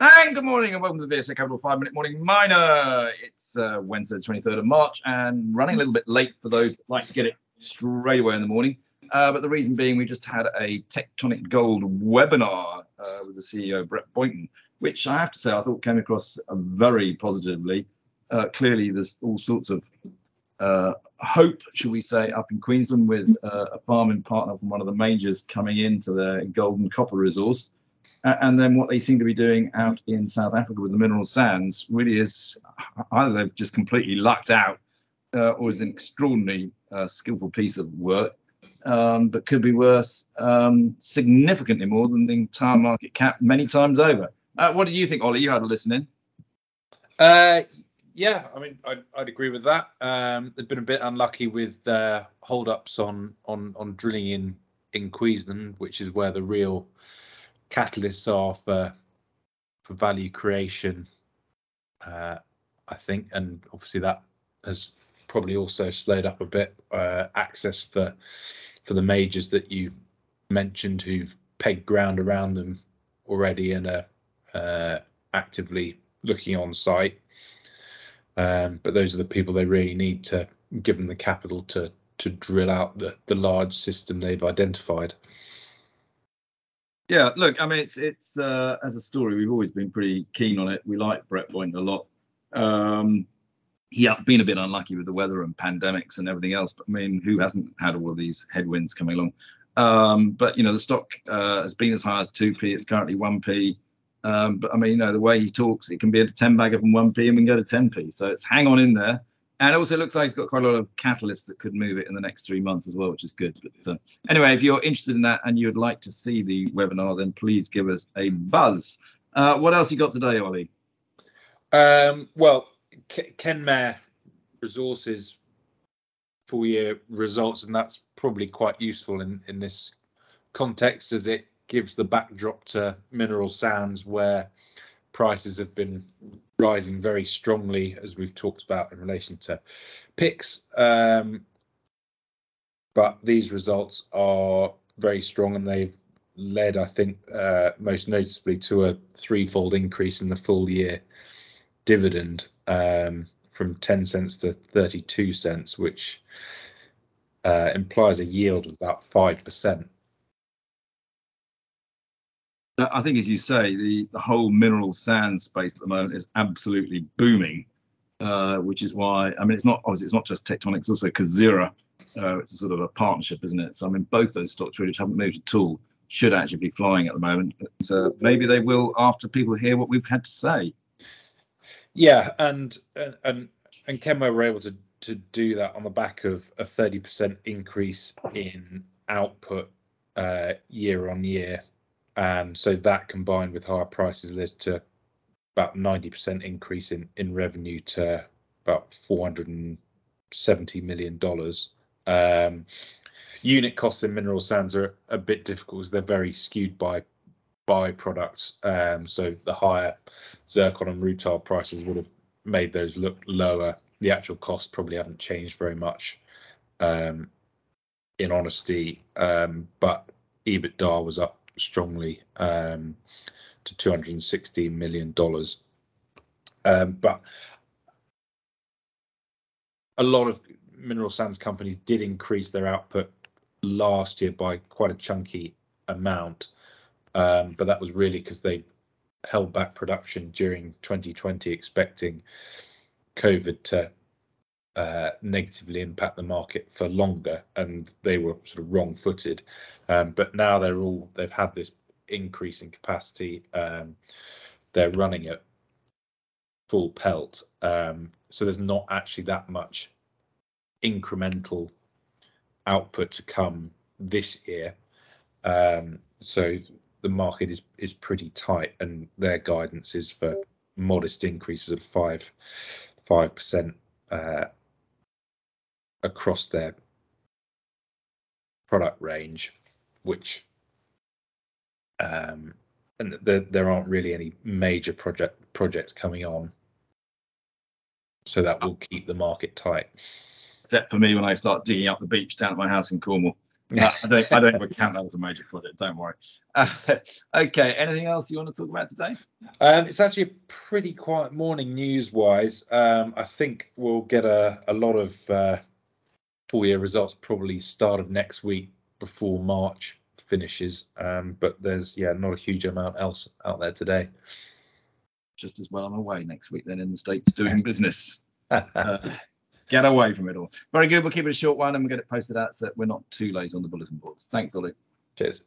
And good morning and welcome to the VSA Capital 5 Minute Morning Miner. It's uh, Wednesday, the 23rd of March, and running a little bit late for those that like to get it straight away in the morning. Uh, but the reason being, we just had a Tectonic Gold webinar uh, with the CEO, Brett Boynton, which I have to say I thought came across very positively. Uh, clearly, there's all sorts of uh, hope, should we say, up in Queensland with uh, a farm-in partner from one of the majors coming into their gold and copper resource. Uh, and then what they seem to be doing out in South Africa with the mineral sands really is either they've just completely lucked out uh, or is an extraordinarily uh, skillful piece of work, um, but could be worth um, significantly more than the entire market cap many times over. Uh, what do you think, Ollie? You had a listen in. Uh, yeah, I mean, I'd, I'd agree with that. Um, they've been a bit unlucky with hold-ups on on on drilling in in Queensland, which is where the real catalysts are for for value creation. Uh, I think, and obviously that has probably also slowed up a bit uh, access for for the majors that you mentioned who've pegged ground around them already and are uh, actively looking on site. Um, but those are the people they really need to give them the capital to to drill out the, the large system they've identified. Yeah, look, I mean, it's it's uh, as a story, we've always been pretty keen on it. We like Brett Boynton a lot. Um, he has been a bit unlucky with the weather and pandemics and everything else, but I mean, who hasn't had all of these headwinds coming along? Um, but you know, the stock uh, has been as high as 2p. It's currently 1p. Um, but I mean, you know, the way he talks, it can be a 10 bagger from 1p and we can go to 10p. So it's hang on in there. And also looks like he's got quite a lot of catalysts that could move it in the next three months as well, which is good. But uh, anyway, if you're interested in that and you'd like to see the webinar, then please give us a buzz. Uh, what else you got today, Ollie? Um, well, K- Kenmare Resources full year results, and that's probably quite useful in, in this context as it gives the backdrop to mineral sands where prices have been rising very strongly, as we've talked about in relation to PIX. Um, but these results are very strong and they've led, I think, uh, most noticeably to a threefold increase in the full year dividend um, from 10 cents to 32 cents, which uh, implies a yield of about 5%. I think, as you say, the, the whole mineral sand space at the moment is absolutely booming, uh, which is why I mean it's not obviously it's not just Tectonic, it's also Kazera. Uh, it's a sort of a partnership, isn't it? So I mean both those stocks really haven't moved at all should actually be flying at the moment. But uh, maybe they will after people hear what we've had to say. Yeah, and and and Kenmare were able to to do that on the back of a 30% increase in output uh, year on year and so that combined with higher prices led to about 90% increase in, in revenue to about 470 million dollars. Um, unit costs in mineral sands are a bit difficult as they're very skewed by byproducts. Um, so the higher zircon and rutile prices would have made those look lower. The actual costs probably haven't changed very much, um, in honesty. Um, but EBITDA was up strongly um, to 216 million dollars. Um, but a lot of mineral sands companies did increase their output last year by quite a chunky amount, um, but that was really because they held back production during 2020, expecting COVID to uh, negatively impact the market for longer, and they were sort of wrong-footed. Um, but now they're all they've had this increase in capacity. Um, they're running at full pelt, um, so there's not actually that much incremental output to come this year. Um, so the market is is pretty tight, and their guidance is for modest increases of five five percent uh, across their product range, which um, and there, there aren't really any major project projects coming on, so that will keep the market tight. Except for me when I start digging up the beach down at my house in Cornwall. I don't. I don't count that as a major project. Don't worry. Uh, okay. Anything else you want to talk about today? Um, it's actually a pretty quiet morning news-wise. Um, I think we'll get a, a lot of uh, full-year results probably start of next week before March finishes. Um, but there's yeah not a huge amount else out there today. Just as well I'm away next week then in the states doing business. Uh, get away from it all. Very good. We'll keep it a short one and we'll get it posted out so we're not too late on the bulletin boards. Thanks, Ollie. Cheers.